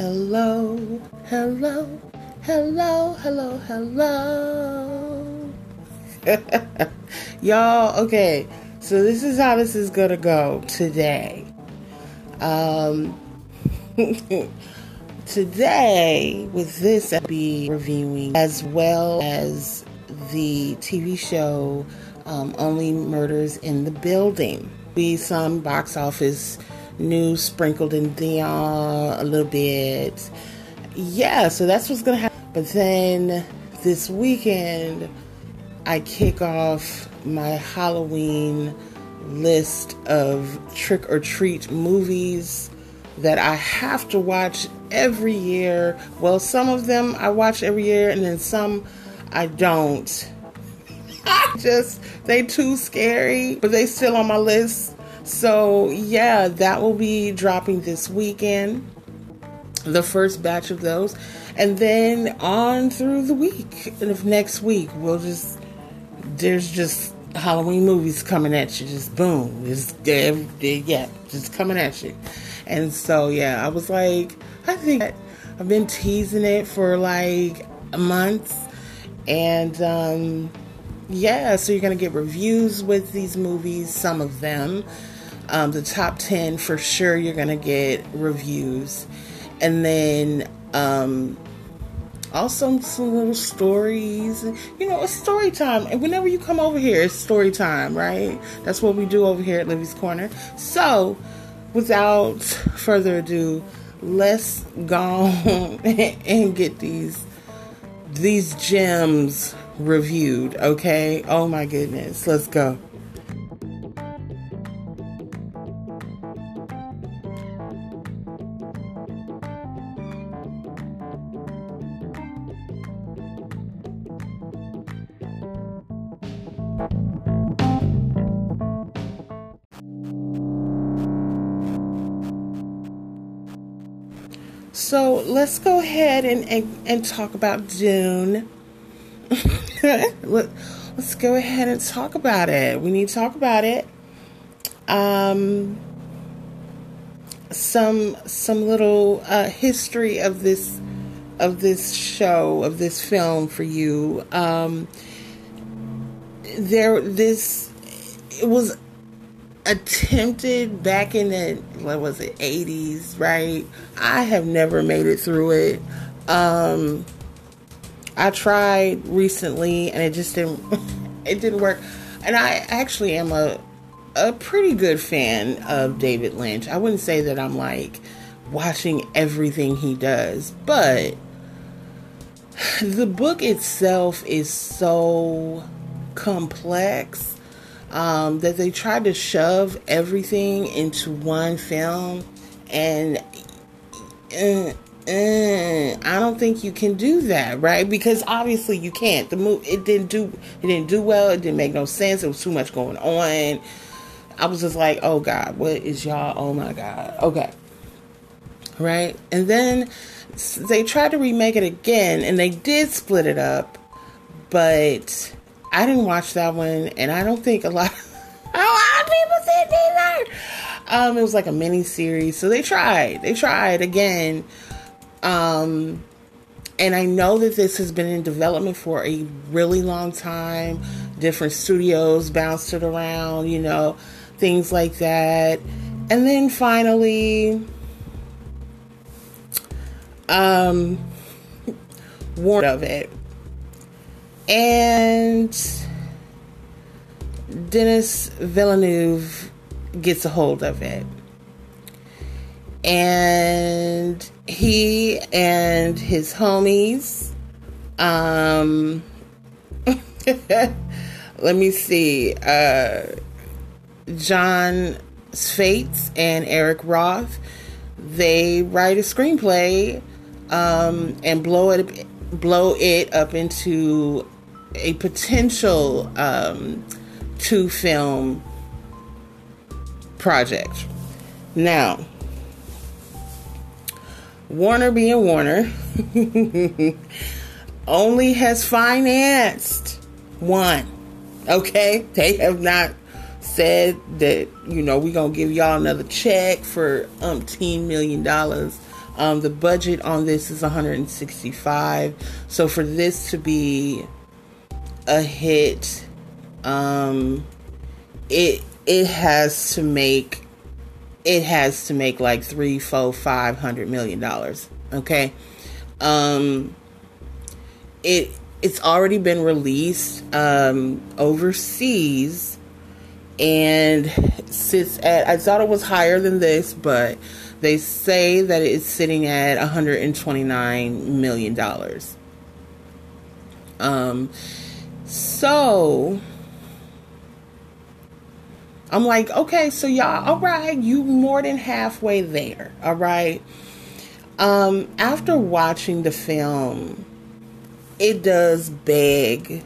Hello, hello, hello, hello, hello. Y'all, okay, so this is how this is gonna go today. Um, today, with this, I'll be reviewing as well as the TV show um, Only Murders in the Building. Be some box office news sprinkled in there a little bit. Yeah, so that's what's gonna happen. But then this weekend, I kick off my Halloween list of trick or treat movies that I have to watch every year. Well, some of them I watch every year, and then some I don't. Just they too scary, but they still on my list. So yeah, that will be dropping this weekend. The first batch of those, and then on through the week. And if next week we'll just there's just Halloween movies coming at you, just boom, just yeah, just coming at you. And so yeah, I was like, I think I've been teasing it for like a month, and um, yeah, so you're gonna get reviews with these movies, some of them. Um, the top 10 for sure you're gonna get reviews. And then um, also some little stories. You know it's story time. And whenever you come over here it's story time right? That's what we do over here at livy's corner. So without further ado let's go and get these these gems reviewed okay? Oh my goodness let's go let's go ahead and, and, and talk about Dune. Let, us go ahead and talk about it. We need to talk about it. Um, some some little uh, history of this of this show of this film for you. Um, there, this it was attempted back in the what was it 80s right? I have never made it through it. Um i tried recently and it just didn't it didn't work. And i actually am a a pretty good fan of david lynch. I wouldn't say that i'm like watching everything he does but the book itself is so complex um, that they tried to shove everything into one film, and uh, uh, I don't think you can do that, right? Because obviously you can't. The movie it didn't do it didn't do well. It didn't make no sense. It was too much going on. I was just like, oh God, what is y'all? Oh my God. Okay. Right? And then they tried to remake it again and they did split it up, but I didn't watch that one, and I don't think a lot, a lot of people did either. Um, it was like a mini series, so they tried. They tried again. Um, and I know that this has been in development for a really long time. Different studios bounced it around, you know, things like that. And then finally, um, warned of it and Denis Villeneuve gets a hold of it. And he and his homies, um, let me see, uh, Jon Spaihts and Eric Roth, they write a screenplay um, and blow it blow it up into a potential um, two film project. Now, Warner being Warner only has financed one. Okay? They have not said that, you know, we're going to give y'all another check for umpteen million dollars. Um, the budget on this is 165. So for this to be a hit, um, it it has to make it has to make like three, four, five hundred million dollars. Okay, um, it it's already been released um, overseas and sits at I thought it was higher than this, but they say that it's sitting at 129 million dollars. Um so I'm like, okay, so y'all, all right, you more than halfway there, all right. Um, after watching the film, it does beg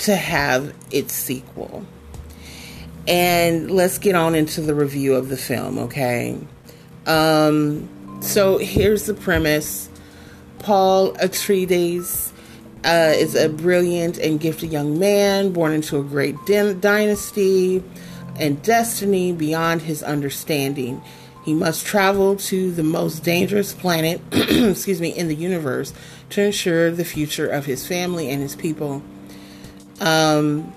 to have its sequel. And let's get on into the review of the film, okay? Um, so here's the premise Paul Atreides uh, is a brilliant and gifted young man born into a great din- dynasty and destiny beyond his understanding. He must travel to the most dangerous planet, excuse me, in the universe to ensure the future of his family and his people. Um,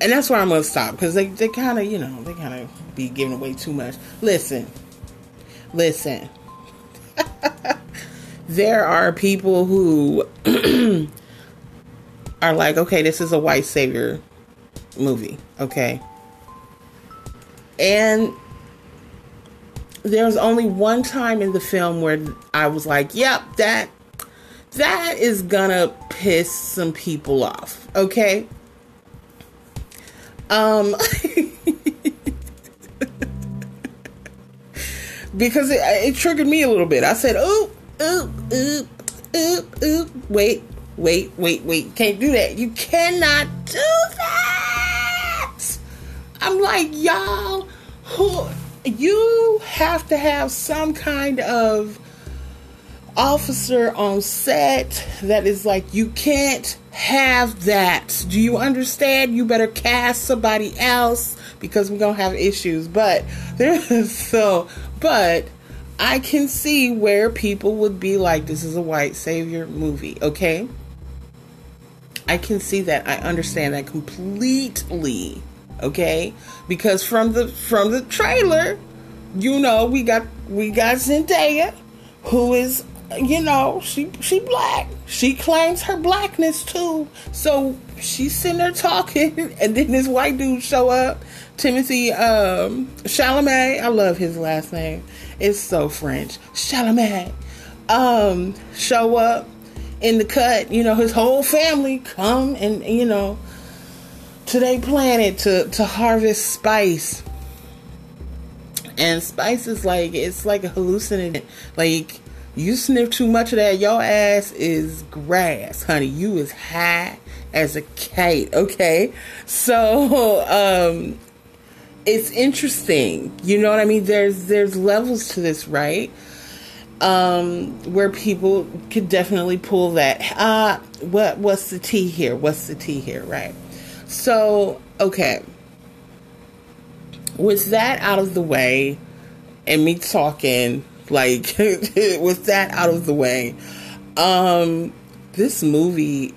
and that's where I'm gonna stop because they, they kind of you know they kind of be giving away too much. Listen, listen. there are people who are like, okay, this is a white savior movie, okay, and there's only one time in the film where I was like, yep, that that is gonna piss some people off, okay? Um because it, it triggered me a little bit. I said, "Oop, oop, oop, oop, oop. Wait, wait, wait, wait. Can't do that. You cannot do that." I'm like, "Y'all who you have to have some kind of officer on set that is like, you can't have that. Do you understand? You better cast somebody else because we're gonna have issues. But there's so, but I can see where people would be like, this is a white savior movie, okay? I can see that. I understand that completely, okay? Because from the from the trailer, you know, we got we got Zendaya, who is you know, she she black. She claims her blackness too. So she's sitting there talking, and then this white dude show up, Timothy um, Chalamet. I love his last name. It's so French. Chalamet. Um, show up in the cut. You know, his whole family come and you know to their planet to to harvest spice. And spice is like it's like a hallucinogen. Like you sniff too much of that, your ass is grass, honey. You is high as a kite, okay? So, um, it's interesting. You know what I mean? There's there's levels to this, right? Um, where people could definitely pull that. Uh, what what's the tea here? What's the tea here, right? So, okay. With that out of the way, and me talking like with that out of the way, um, this movie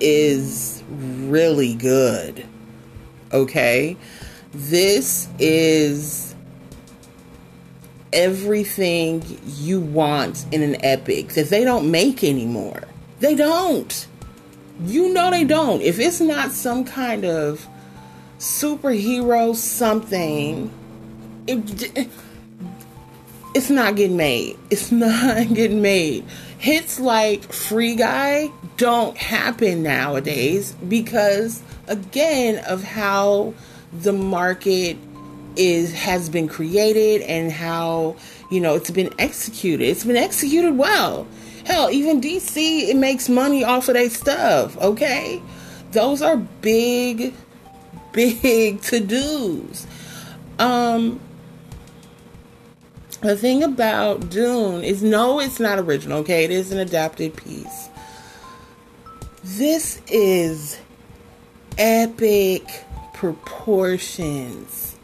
is really good. Okay, this is everything you want in an epic that they don't make anymore. They don't. You know they don't. If it's not some kind of superhero something, it, it's not getting made. It's not getting made. Hits like Free Guy don't happen nowadays because again of how the market is has been created and how you know it's been executed. It's been executed well. Hell, even DC it makes money off of their stuff. Okay, those are big, big to dos. Um, the thing about Dune is no, it's not original, okay? It is an adapted piece. This is epic proportions.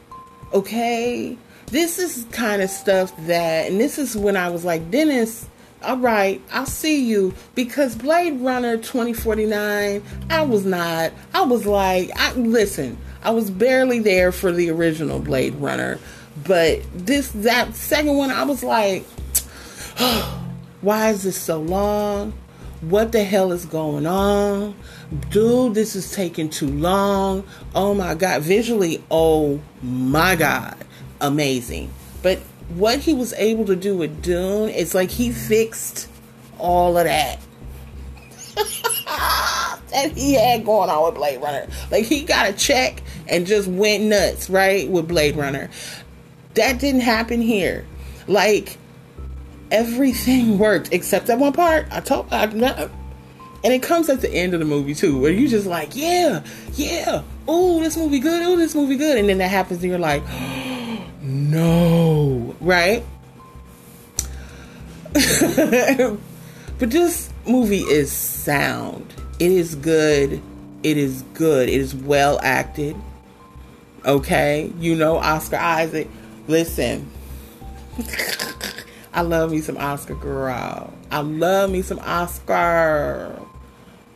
Okay? This is kind of stuff that, and this is when I was like, Denis, all right, I'll see you because Blade Runner 2049, I was not. I was like, I listen, I was barely there for the original Blade Runner, but this that second one, I was like, oh, why is this so long? What the hell is going on? Dude, this is taking too long. Oh my god, visually, oh my god, amazing. But what he was able to do with Dune, it's like he fixed all of that. that he had going on with Blade Runner. Like he got a check and just went nuts, right, with Blade Runner. That didn't happen here. Like everything worked except that one part. I told I not and it comes at the end of the movie too, where you just like, yeah, yeah, oh, this movie good, oh, this movie good, and then that happens, and you're like, no, right? but this movie is sound. It is good. It is good. It is well acted. Okay, you know Oscar Isaac. Listen, I love me some Oscar girl. I love me some Oscar.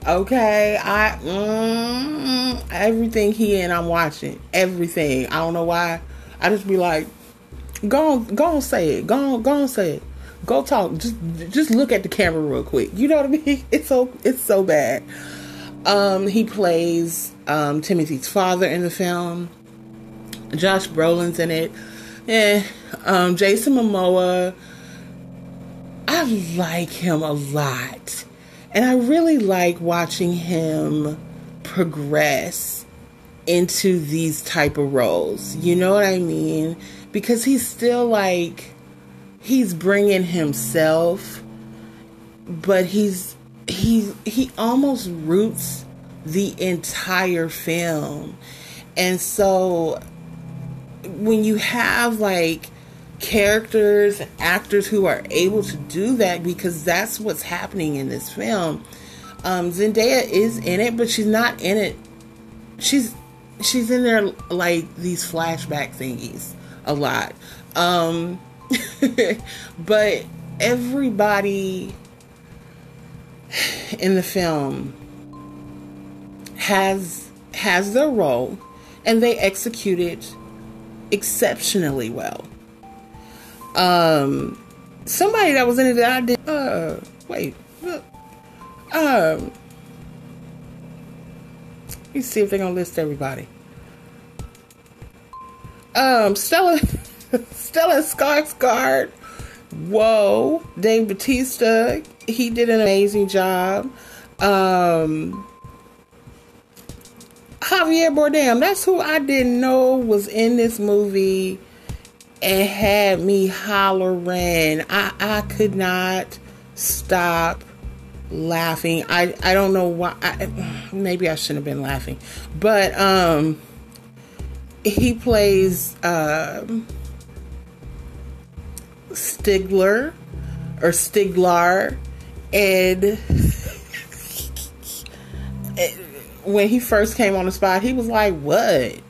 Okay, I mm, everything he and I'm watching everything. I don't know why. I just be like, go on, go on, say it. Go on, go on, say it. Go talk. Just, just look at the camera real quick. You know what I mean? It's so, it's so bad. Um, he plays um, Timothy's father in the film. Josh Brolin's in it. Yeah. Um, Jason Momoa. I like him a lot. And I really like watching him progress into these type of roles. You know what I mean? Because he's still like he's bringing himself but he's he he almost roots the entire film. And so when you have like characters, and actors who are able to do that because that's what's happening in this film. Um, Zendaya is in it, but she's not in it. She's she's in there like these flashback thingies a lot. Um, but everybody in the film has has their role and they execute it exceptionally well. Um, somebody that was in it that I did. Uh, wait. Um, let's see if they're gonna list everybody. Um, Stella, Stella Skarsgård. Whoa, Dave Batista. He did an amazing job. Um, Javier Bardem. That's who I didn't know was in this movie and had me hollering. I, I could not stop laughing. I, I don't know why. I, maybe I shouldn't have been laughing. But um, he plays uh, Stigler or Stiglar. And when he first came on the spot, he was like, What?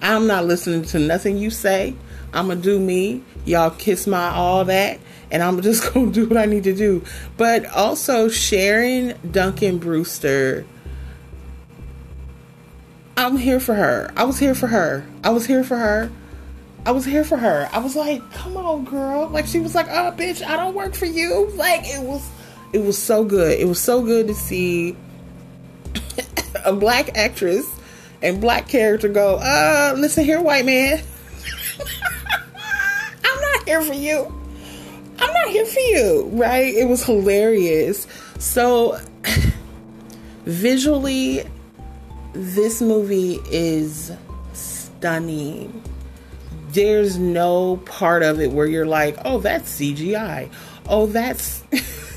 I'm not listening to nothing you say. I'm gonna do me. Y'all kiss my all that, and I'm just gonna do what I need to do. But also Sharon Duncan Brewster. I'm here for her. I was here for her. I was here for her. I was here for her. I was like, come on, girl. Like she was like, oh bitch, I don't work for you. Like it was it was so good. It was so good to see a black actress and black character go, uh, listen here, white man. I'm not here for you. I'm not here for you, right? It was hilarious. So, visually, this movie is stunning. There's no part of it where you're like, oh, that's CGI. Oh, that's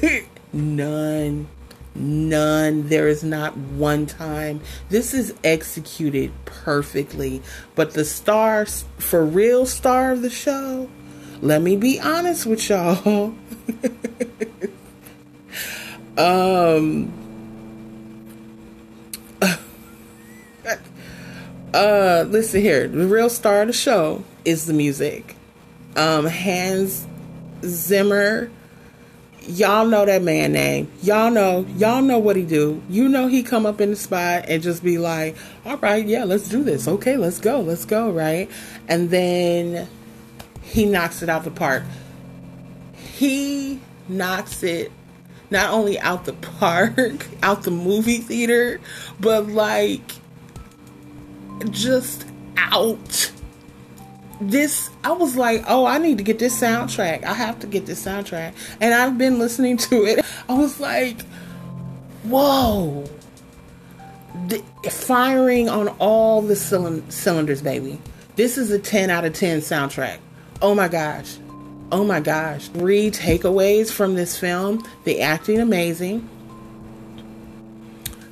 none. None. There is not one time. This is executed perfectly. But the star, for real star of the show, let me be honest with y'all. um, Uh, listen here. The real star of the show is the music. Um, Hans Zimmer. Y'all know that man name. Y'all know. Y'all know what he do. You know he come up in the spot and just be like, "All right, yeah, let's do this. Okay, let's go. Let's go." Right, and then he knocks it out the park. He knocks it not only out the park, out the movie theater, but like just out. This, I was like, oh, I need to get this soundtrack. I have to get this soundtrack. And I've been listening to it. I was like, whoa. The, firing on all the cylinders, baby. This is a 10 out of 10 soundtrack. Oh my gosh. Oh my gosh. Three takeaways from this film the acting, amazing.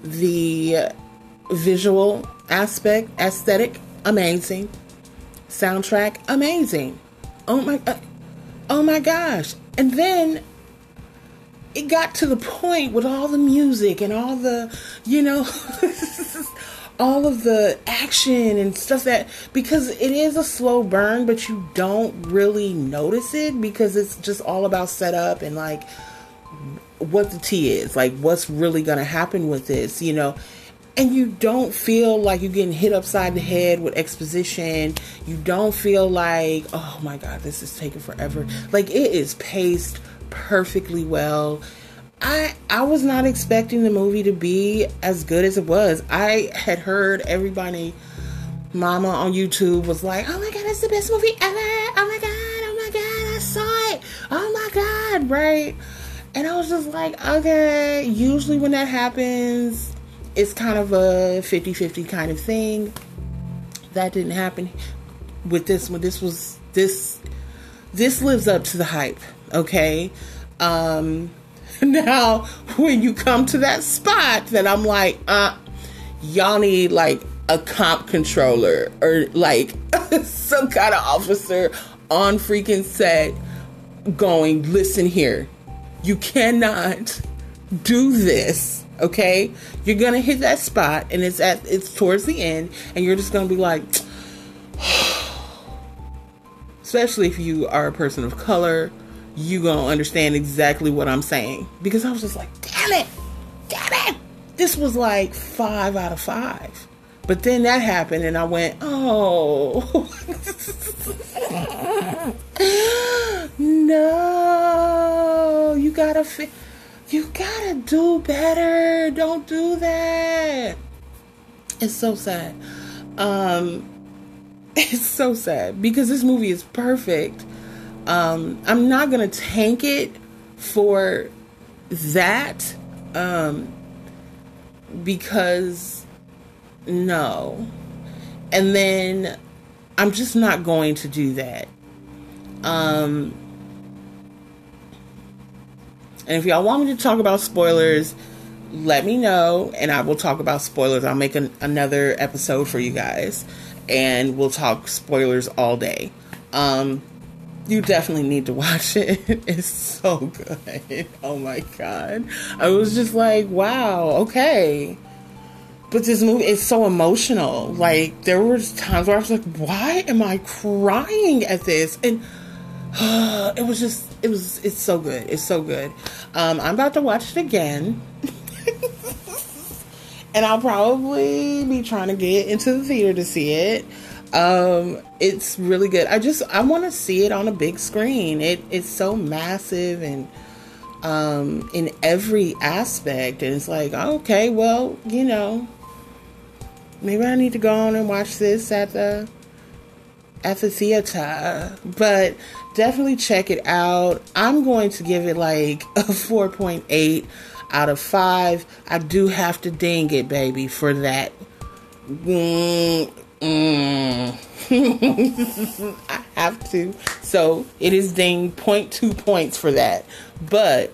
The visual aspect, aesthetic, amazing. Soundtrack, amazing. Oh my, uh, oh my gosh. And then it got to the point with all the music and all the, you know, all of the action and stuff that because it is a slow burn, but you don't really notice it because it's just all about setup and like what the tea is, like what's really gonna happen with this, you know. And you don't feel like you're getting hit upside the head with exposition. You don't feel like, oh my god, this is taking forever. Like it is paced perfectly well I I was not expecting the movie to be as good as it was. I had heard everybody mama on YouTube was like, "Oh my god, it's the best movie ever. Oh my god. Oh my god, I saw it. Oh my god." Right? And I was just like, "Okay, usually when that happens, it's kind of a 50-50 kind of thing. That didn't happen with this one. This was this this lives up to the hype, okay? Um now when you come to that spot that i'm like uh y'all need like a comp controller or like some kind of officer on freaking set going listen here you cannot do this okay you're gonna hit that spot and it's at it's towards the end and you're just gonna be like especially if you are a person of color you gonna understand exactly what I'm saying. Because I was just like, damn it, damn it. This was like five out of five. But then that happened and I went, oh no, you gotta fi- you gotta do better. Don't do that. It's so sad. Um it's so sad because this movie is perfect um, I'm not gonna tank it for that um, because no, and then I'm just not going to do that. Um, and if y'all want me to talk about spoilers, let me know and I will talk about spoilers. I'll make an, another episode for you guys and we'll talk spoilers all day. Um, you definitely need to watch it. It's so good. Oh my god. I was just like, wow, okay. But this movie is so emotional. Like there were times where I was like, why am I crying at this? And it was just it was it's so good. It's so good. Um, I'm about to watch it again. and I'll probably be trying to get into the theater to see it. Um, it's really good. I just I want to see it on a big screen. It it's so massive and um, in every aspect, and it's like okay, well, you know, maybe I need to go on and watch this at the at the theater, but definitely check it out. I'm going to give it like a 4.8 out of 5. I do have to ding it, baby, for that. Mm, Mm. I have to. So it is ding 0.2 points for that. But,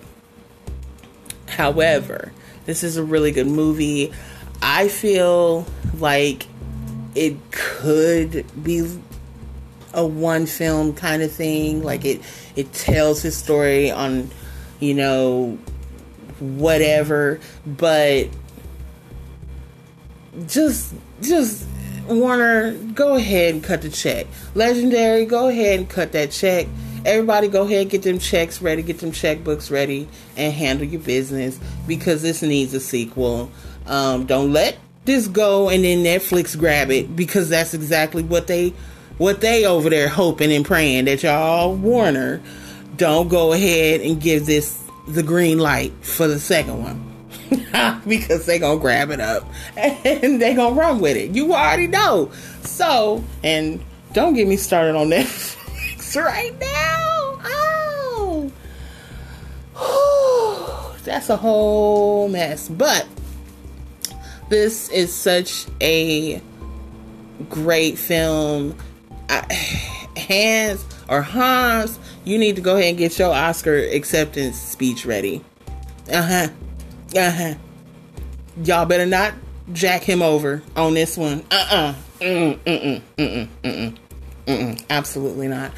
however, this is a really good movie. I feel like it could be a one film kind of thing. Like it, it tells his story on, you know, whatever. But just, just Warner, go ahead and cut the check. Legendary, go ahead and cut that check. Everybody go ahead, get them checks ready, get them checkbooks ready, and handle your business because this needs a sequel. Um, don't let this go and then Netflix grab it because that's exactly what they what they over there hoping and praying that y'all Warner don't go ahead and give this the green light for the second one. because they gonna grab it up and they gonna run with it. You already know. So, and don't get me started on Netflix right now. Oh, that's a whole mess. But this is such a great film. I, Hans or Hans, you need to go ahead and get your Oscar acceptance speech ready. Uh huh. Uh huh. Y'all better not jack him over on this one. Uh uh-uh. uh. Mm mm mm mm mm Absolutely not.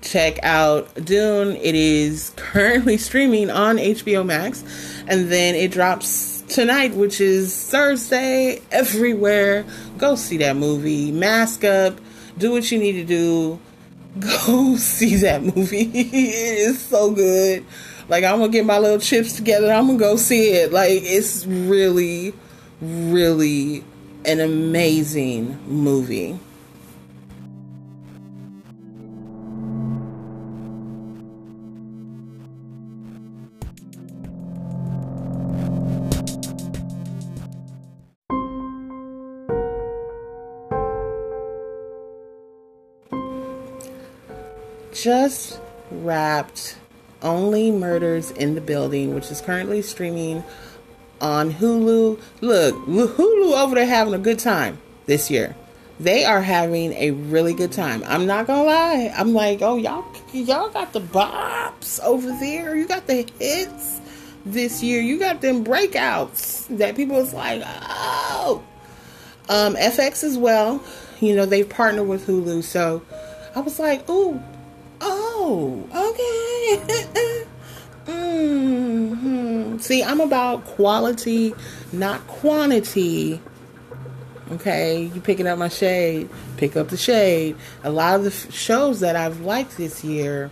Check out Dune. It is currently streaming on HBO Max, and then it drops tonight, which is Thursday, everywhere. Go see that movie. Mask up. Do what you need to do. Go see that movie. it is so good. Like I'm gonna get my little chips together. I'm gonna go see it. Like it's really, really an amazing movie. Just wrapped only Murders in the Building, which is currently streaming on Hulu. Look, Hulu over there having a good time this year. They are having a really good time. I'm not gonna lie. I'm like, oh y'all, y'all got the bops over there. You got the hits this year. You got them breakouts that people is like, oh. Um, FX as well. You know they've partnered with Hulu, so I was like, ooh, Oh, okay. mm-hmm. See, I'm about quality, not quantity. Okay, you picking up my shade, pick up the shade. A lot of the f- shows that I've liked this year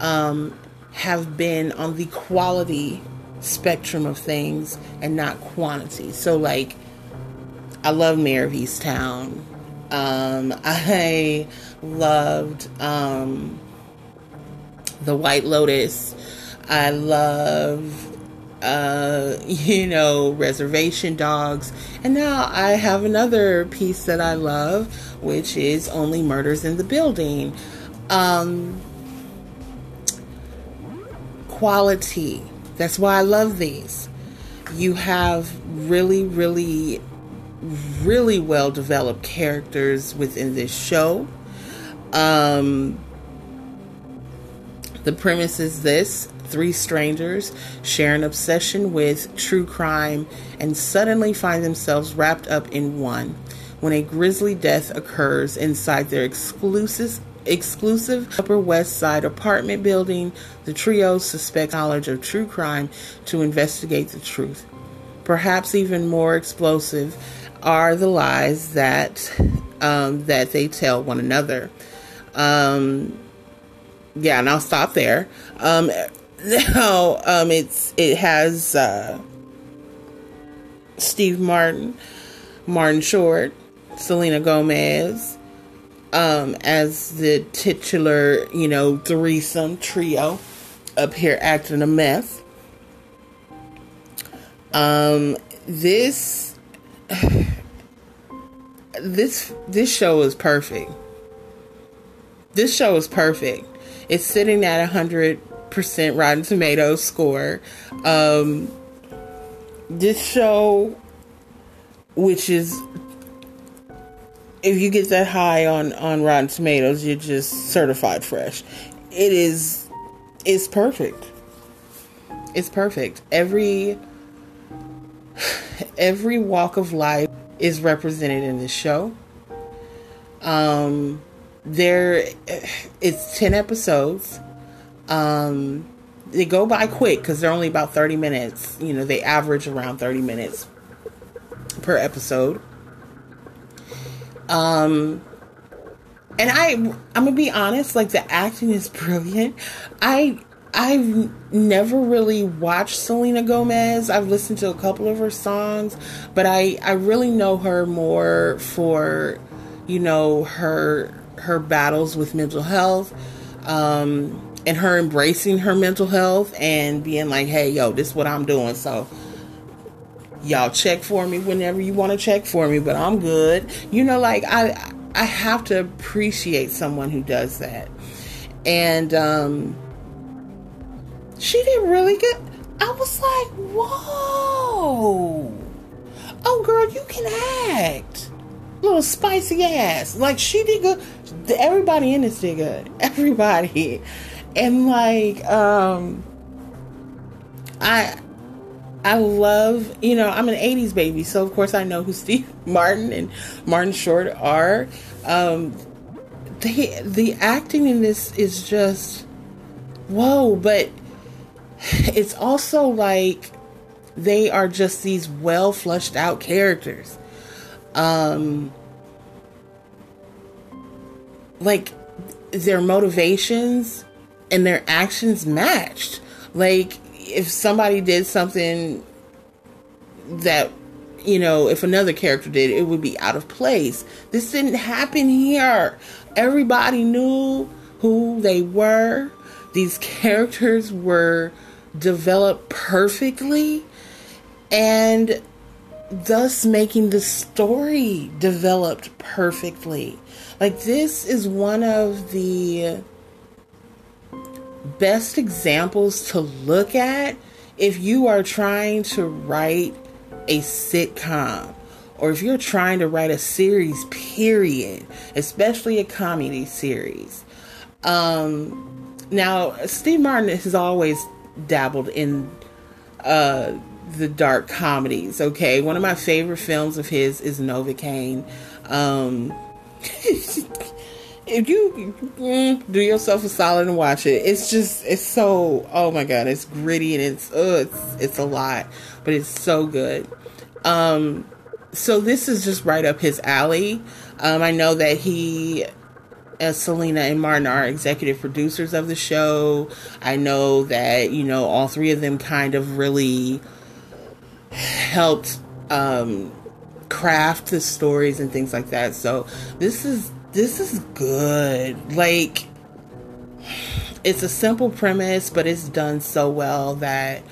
um, have been on the quality spectrum of things and not quantity. So, like, I love Mare of Easttown. Um, I loved um, the White Lotus. I love, uh, you know, Reservation Dogs. And now I have another piece that I love, which is Only Murders in the Building. Um, quality. That's why I love these. You have really, really, really well developed characters within this show. Um, the premise is this three strangers share an obsession with true crime and suddenly find themselves wrapped up in one when a grisly death occurs inside their exclusive exclusive Upper West Side apartment building. The trio suspect knowledge of true crime to investigate the truth. Perhaps even more explosive are the lies that um, that they tell one another. Um, yeah, and I'll stop there. Um, now, um, it's it has uh, Steve Martin, Martin Short, Selena Gomez, um, as the titular, you know, threesome trio up here acting a mess. Um, this this this show is perfect. This show is perfect. It's sitting at a hundred percent Rotten Tomatoes score. Um, this show, which is if you get that high on on Rotten Tomatoes, you're just certified fresh. It is it's perfect. It's perfect. Every every walk of life is represented in this show. Um there it's 10 episodes um they go by quick because they're only about 30 minutes you know they average around 30 minutes per episode Um, and I, I'm gonna be honest, like the acting is brilliant. I, I've never really watched Selena Gomez. I've listened to a couple of her songs, but I, I really know her more for, you know, her, her battles with mental health, um, and her embracing her mental health and being like, hey, yo, this is what I'm doing. So, y'all check for me whenever you want to check for me, but I'm good. You know, like I I have to appreciate someone who does that. And um she did really good. I was like, whoa. Oh girl, you can act. Little spicy ass. Like she did good. Everybody in this did good. Everybody. And like, um I I love, you know, I'm an 80s baby, so of course I know who Steve Martin and Martin Short are. Um, they, the acting in this is just whoa, but it's also like they are just these well flushed out characters. Um, like their motivations and their actions matched. Like if somebody did something that you know, if another character did, it would be out of place. This didn't happen here. Everybody knew who they were. These characters were developed perfectly and thus making the story developed perfectly. Like this is one of the best examples to look at if you are trying to write a sitcom or if you're trying to write a series, period, especially a comedy series. Um, now, Steve Martin has always dabbled in uh, the dark comedies. Okay, one of my favorite films of his is Novocaine. Um, if you mm, do yourself a solid and watch it, it's just it's so oh my god, it's gritty and it's uh, it's it's a lot, but it's so good. Um, so this is just right up his alley. Um, I know that he, as Selena and Martin, are executive producers of the show. I know that you know all three of them kind of really helped um, craft the stories and things like that. So this is this is good. Like, it's a simple premise, but it's done so well that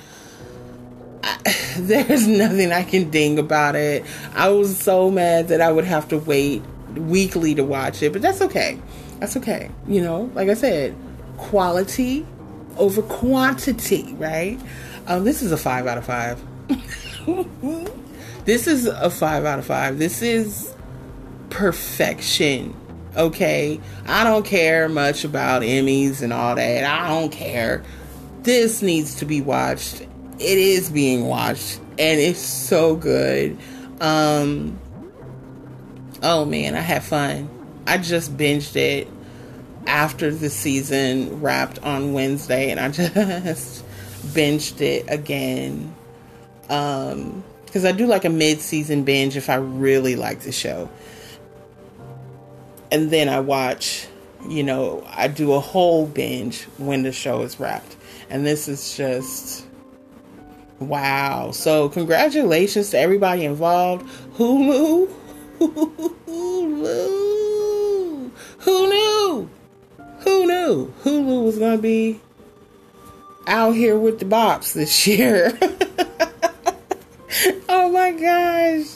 I, there's nothing I can ding about it. I was so mad that I would have to wait weekly to watch it, but that's okay. That's okay. You know, like I said, quality over quantity, right? Um, this is a five out of five. this is a five out of five. This is perfection okay? I don't care much about Emmys and all that. I don't care. This needs to be watched. It is being watched and it's so good. Um Oh man, I had fun. I just binged it after the season wrapped on Wednesday and I just binged it again. Um because I do like a mid-season binge if I really like the show and then I watch, you know, I do a whole binge when the show is wrapped. And this is just wow. So, congratulations to everybody involved. Hulu, Hulu, who knew? Who knew Hulu was going to be out here with the bops this year? oh my gosh.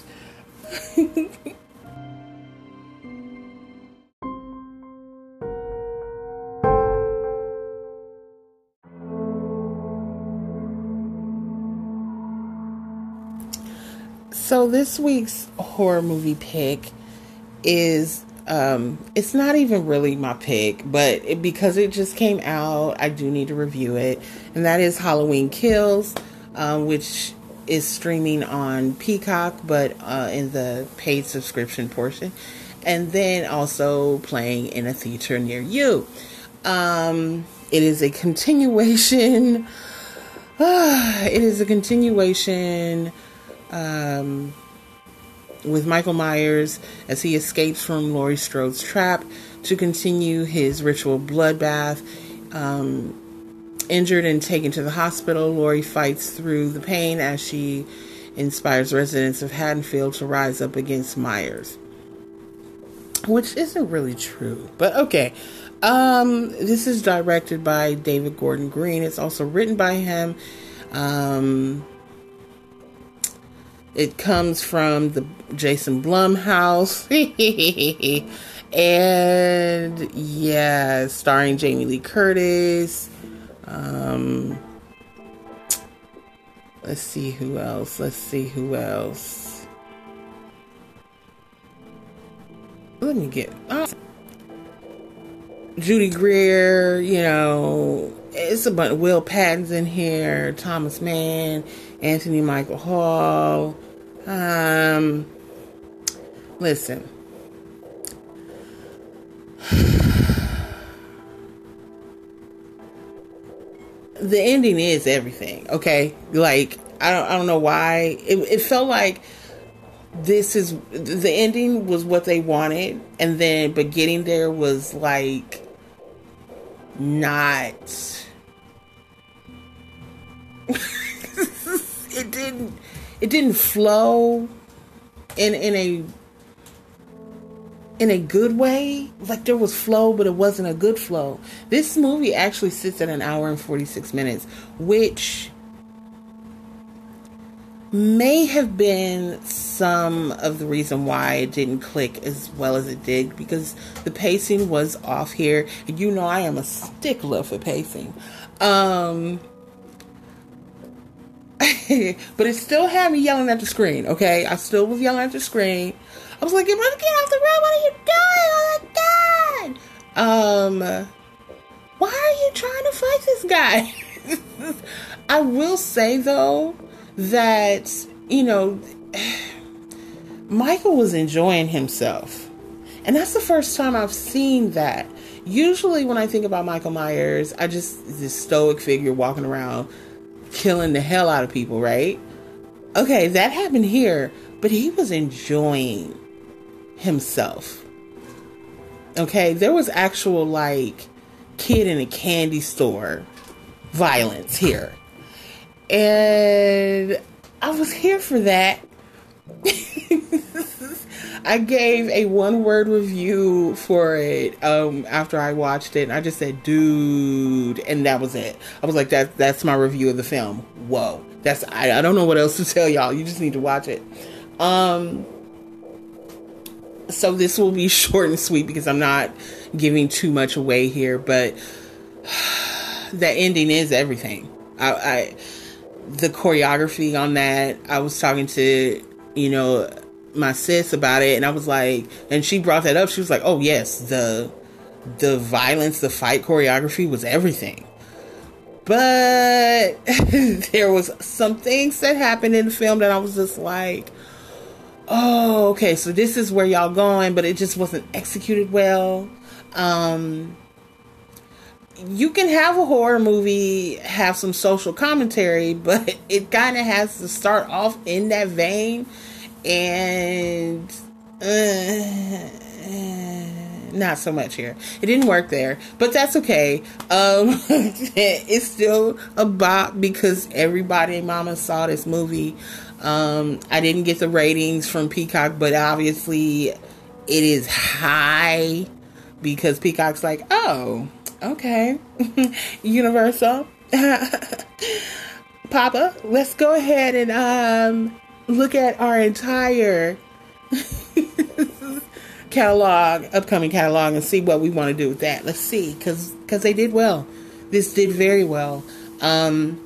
So this week's horror movie pick is um it's not even really my pick, but it, because it just came out, I do need to review it. And that is Halloween Kills, um, which is streaming on Peacock, but uh, in the paid subscription portion, and then also playing in a theater near you. Um, it is a continuation. It is a continuation um, with Michael Myers as he escapes from Laurie Strode's trap to continue his ritual bloodbath. Um, injured and taken to the hospital, Laurie fights through the pain as she inspires residents of Haddonfield to rise up against Myers. Which isn't really true, but okay. Um, this is directed by David Gordon Green. It's also written by him. Um, it comes from the Jason Blum house. and yeah, starring Jamie Lee Curtis. Um, let's see who else. Let's see who else. Let me get. Oh. Judy Greer, you know, it's a bunch. Will Patton's in here, Thomas Mann, Anthony Michael Hall. Um, listen. The ending is everything, okay? Like I don't I don't know why. It it felt like this is the ending was what they wanted and then but getting there was like not it didn't it didn't flow in in a in a good way. Like there was flow, but it wasn't a good flow. This movie actually sits at an hour and 46 minutes, which may have been some of the reason why it didn't click as well as it did because the pacing was off here. You know I am a stickler for pacing. Um but it still had me yelling at the screen, okay? I still was yelling at the screen. I was like, get off the road, what are you doing? Oh my god! Um why are you trying to fight this guy? I will say though that, you know, Michael was enjoying himself. And that's the first time I've seen that. Usually, when I think about Michael Myers, I just this stoic figure walking around killing the hell out of people, right? Okay, that happened here, but he was enjoying himself. Okay, there was actual like kid in a candy store violence here. And I was here for that. I gave a one word review for it um, after I watched it. I just said, dude. And that was it. I was like, that, that's my review of the film. Whoa. That's I, I don't know what else to tell y'all. You just need to watch it. Um, so this will be short and sweet because I'm not giving too much away here, but that ending is everything. I, I the choreography on that. I was talking to, you know, my sis about it and I was like and she brought that up. She was like, "Oh, yes, the the violence, the fight choreography was everything." But there was some things that happened in the film that I was just like, "Oh, okay, so this is where y'all going, but it just wasn't executed well." Um you can have a horror movie have some social commentary, but it kind of has to start off in that vein, and uh, not so much here. It didn't work there, but that's okay. Um, it's still a bop because everybody, mama, saw this movie. Um, I didn't get the ratings from Peacock, but obviously it is high because Peacock's like, oh okay. Universal. Papa, let's go ahead and um, look at our entire catalog, upcoming catalog, and see what we want to do with that. Let's see, because because they did well. This did very well. Um,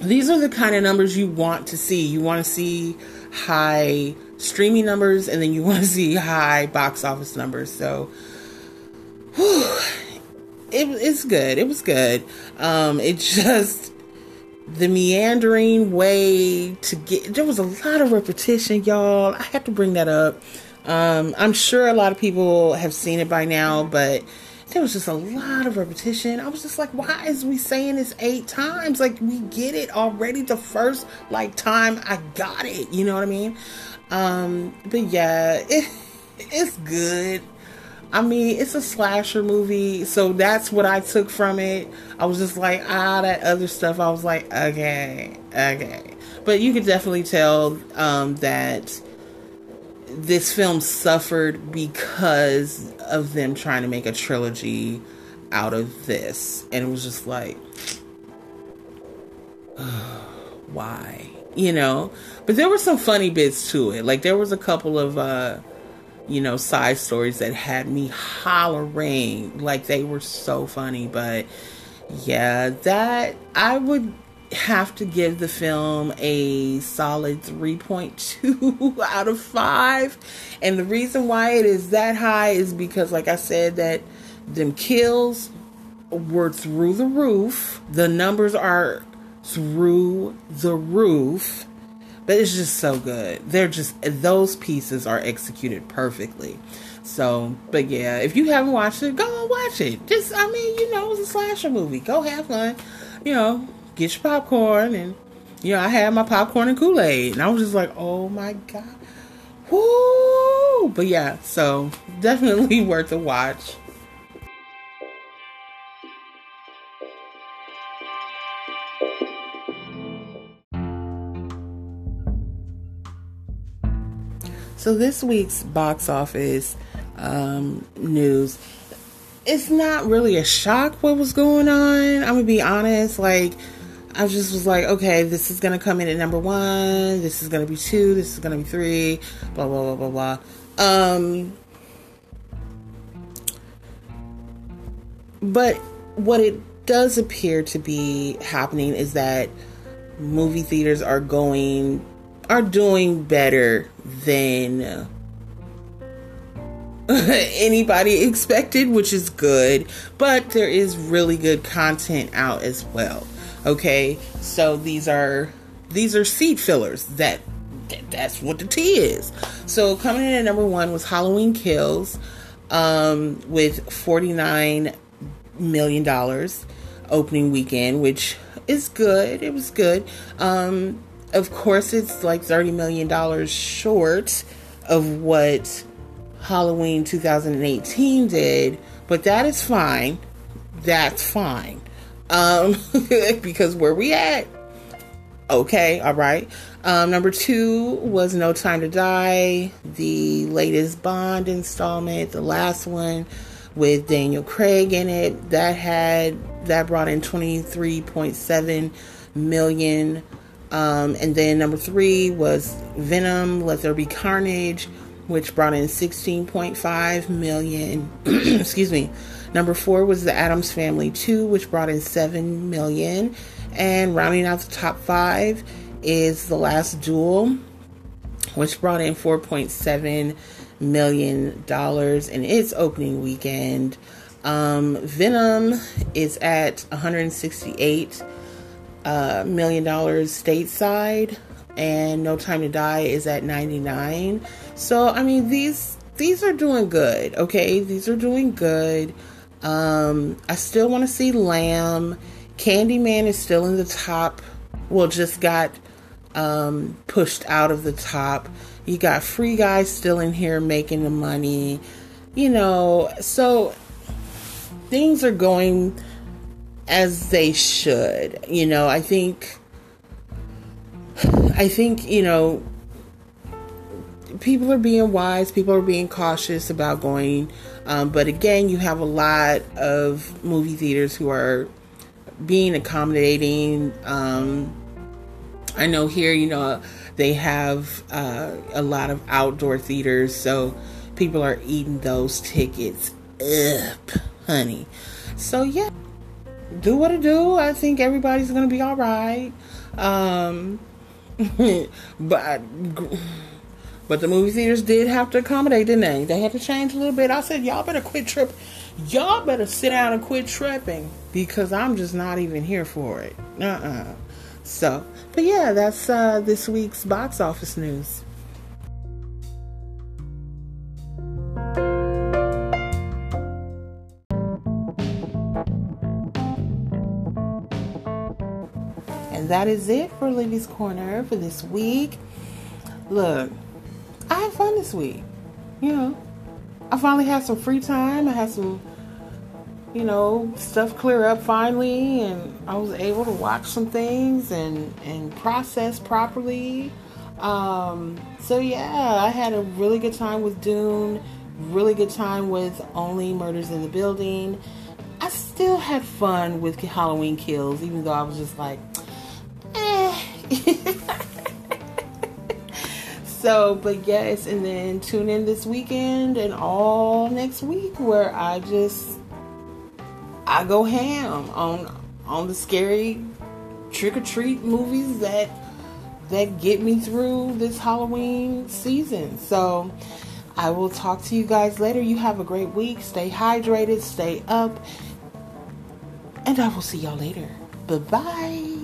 these are the kind of numbers you want to see. You want to see high streaming numbers, and then you want to see high box office numbers. So, whew, it, it's good. It was good. Um, it just the meandering way to get there was a lot of repetition, y'all. I have to bring that up. Um, I'm sure a lot of people have seen it by now, but there was just a lot of repetition. I was just like, why is we saying this eight times? Like we get it already the first like time I got it. You know what I mean? Um, but yeah, it, it's good. I mean, it's a slasher movie, so that's what I took from it. I was just like, ah, that other stuff. I was like, okay, okay. But you could definitely tell um, that this film suffered because of them trying to make a trilogy out of this. And it was just like, why? You know? But there were some funny bits to it. Like, there was a couple of, uh, you know, side stories that had me hollering. Like, they were so funny. But yeah, that, I would have to give the film a solid 3.2 out of 5. And the reason why it is that high is because, like I said, that them kills were through the roof. The numbers are through the roof. But it's just so good. They're just, those pieces are executed perfectly. So, but yeah, if you haven't watched it, go and watch it. Just, I mean, you know, it's a slasher movie. Go have fun. You know, get your popcorn and you know, I had my popcorn and Kool-Aid and I was just like, oh my god. Woo! But yeah, so definitely worth a watch. So this week's box office um, news it's not really a shock what was going on. I'm gonna be honest, like I just was like, okay, this is gonna come in at number one, this is gonna be two, this is gonna be three, blah blah blah blah blah. Um but what it does appear to be happening is that movie theaters are going are doing better than anybody expected, which is good, but there is really good content out as well. Okay, so these are these are seat fillers. That, that that's what the tea is. So coming in at number one was Halloween Kills, um, with forty nine million dollars opening weekend, which is good. It was good. Um, of course, it's like thirty million dollars short of what Halloween 2018 did, but that is fine. That's fine. Um, because where we at? Okay, all right. Um, number two was No Time to Die, the latest Bond installment, the last one with Daniel Craig in it. That had that brought in 23.7 million. Um, and then number three was Venom, Let There Be Carnage, which brought in 16.5 million. Excuse me. Number four was the Addams Family 2, which brought in 7 million. And rounding out the top five is The Last Duel, which brought in 4.7 million dollars in its opening weekend. Um, Venom is at 168 million dollars stateside and No Time to Die is at 99. So I mean these these are doing good, okay? These are doing good. Um I still want to see Lamb. Candyman is still in the top. Well, just got um pushed out of the top. You got Free Guy still in here making the money. You know, so things are going as they should. You know, I think I think, you know, people are being wise, people are being cautious about going. Um, but again, you have a lot of movie theaters who are being accommodating. Um, I know here, you know, they have uh, a lot of outdoor theaters, so people are eating those tickets up, honey. So, yeah, do what it do. I think everybody's to be all right. Um, but but the movie theaters did have to accommodate, didn't they? They had to change a little bit. I said, y'all better quit trip. Y'all better sit down and quit tripping because I'm just not even here for it. Uh-uh. So, but yeah, that's uh, this week's box office news. That is it for Livy's Corner for this week. Look, I had fun this week. You know, I finally had some free time. I had some, you know, stuff clear up finally, and I was able to watch some things and and process properly. Um, so yeah, I had a really good time with Dune. Really good time with Only Murders in the Building. I still had fun with Halloween Kills, even though I was just like. so, but yes, and then tune in this weekend and all next week where I just I go ham on on the scary trick or treat movies that that get me through this Halloween season. So I will talk to you guys later. You have a great week. Stay hydrated, stay up, and I will see y'all later. Bye bye.